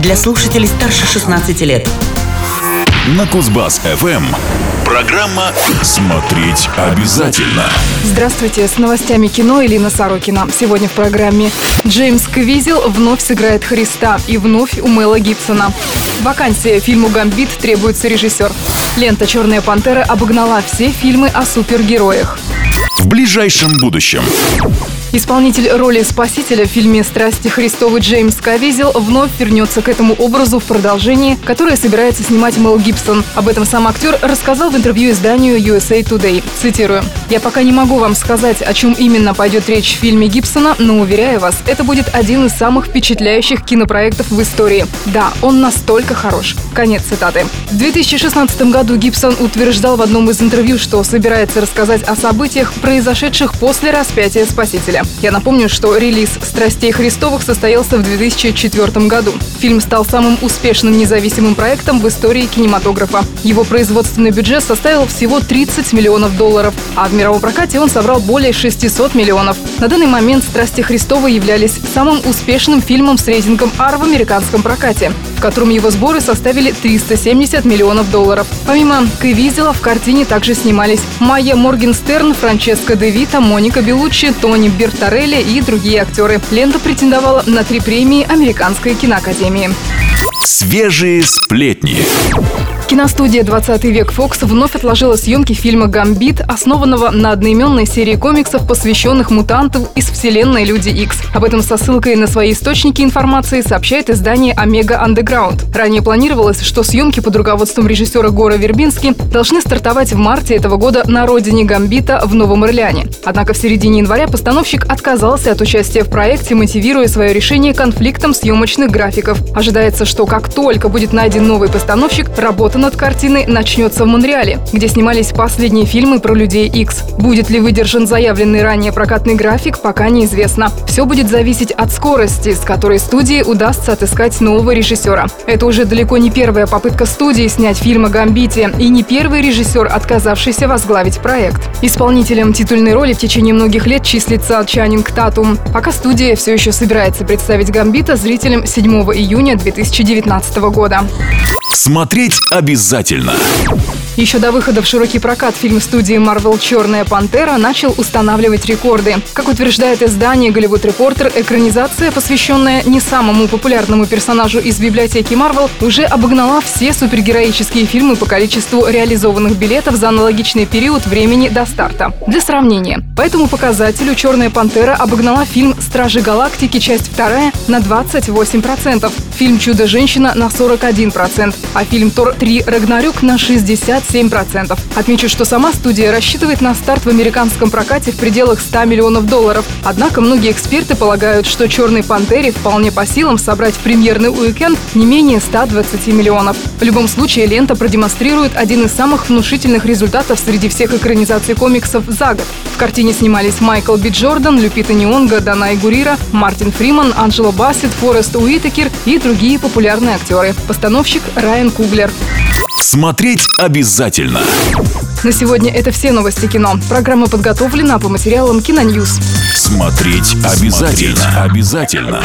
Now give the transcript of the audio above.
для слушателей старше 16 лет. На Кузбасс-ФМ. Программа «Смотреть обязательно». Здравствуйте, с новостями кино Элина Сорокина. Сегодня в программе Джеймс Квизел вновь сыграет Христа и вновь у Мэла Гибсона. Вакансия фильму «Гамбит» требуется режиссер. Лента «Черная пантера» обогнала все фильмы о супергероях. В ближайшем будущем. Исполнитель роли спасителя в фильме «Страсти Христовы» Джеймс Кавизел вновь вернется к этому образу в продолжении, которое собирается снимать Мэл Гибсон. Об этом сам актер рассказал в интервью изданию USA Today. Цитирую. «Я пока не могу вам сказать, о чем именно пойдет речь в фильме Гибсона, но, уверяю вас, это будет один из самых впечатляющих кинопроектов в истории. Да, он настолько хорош». Конец цитаты. В 2016 году Гибсон утверждал в одном из интервью, что собирается рассказать о событиях, произошедших после распятия Спасителя. Я напомню, что релиз «Страстей Христовых» состоялся в 2004 году. Фильм стал самым успешным независимым проектом в истории кинематографа. Его производственный бюджет составил всего 30 миллионов долларов, а в мировом прокате он собрал более 600 миллионов. На данный момент «Страсти Христовы» являлись самым успешным фильмом с рейтингом R в американском прокате, в котором его сборы составили 370 миллионов долларов. Помимо Кевизела в картине также снимались Майя Моргенстерн, Франческо де Вита, Моника Белуччи, Тони Бер Тартарелли и другие актеры. Лента претендовала на три премии Американской киноакадемии. Свежие сплетни. Киностудия «20 век Фокс» вновь отложила съемки фильма «Гамбит», основанного на одноименной серии комиксов, посвященных мутантам из вселенной «Люди Икс». Об этом со ссылкой на свои источники информации сообщает издание «Омега Андеграунд». Ранее планировалось, что съемки под руководством режиссера Гора Вербински должны стартовать в марте этого года на родине «Гамбита» в Новом Орлеане. Однако в середине января постановщик отказался от участия в проекте, мотивируя свое решение конфликтом съемочных графиков. Ожидается, что как только будет найден новый постановщик, работа над картиной начнется в Монреале, где снимались последние фильмы про людей X. Будет ли выдержан заявленный ранее прокатный график, пока неизвестно. Все будет зависеть от скорости, с которой студии удастся отыскать нового режиссера. Это уже далеко не первая попытка студии снять фильм о Гамбите и не первый режиссер, отказавшийся возглавить проект. Исполнителем титульной роли в течение многих лет числится Чанинг Татум. Пока студия все еще собирается представить Гамбита зрителям 7 июня 2019 года. Смотреть обязательно. Еще до выхода в широкий прокат фильм студии Marvel «Черная пантера» начал устанавливать рекорды. Как утверждает издание Голливуд Репортер, экранизация, посвященная не самому популярному персонажу из библиотеки Marvel, уже обогнала все супергероические фильмы по количеству реализованных билетов за аналогичный период времени до старта. Для сравнения, по этому показателю «Черная пантера» обогнала фильм «Стражи галактики. Часть 2» на 28%, фильм «Чудо-женщина» на 41%, а фильм «Тор 3. Рагнарёк» на 67%. 7%. Отмечу, что сама студия рассчитывает на старт в американском прокате в пределах 100 миллионов долларов. Однако многие эксперты полагают, что «Черной пантере» вполне по силам собрать в премьерный уикенд не менее 120 миллионов. В любом случае, лента продемонстрирует один из самых внушительных результатов среди всех экранизаций комиксов за год. В картине снимались Майкл Би Джордан, Люпита Нионга, Данай Гурира, Мартин Фриман, Анджело Бассет, Форест Уитакер и другие популярные актеры. Постановщик Райан Куглер. Смотреть обязательно. На сегодня это все новости кино. Программа подготовлена по материалам Киноньюз. Смотреть обязательно. Смотреть обязательно.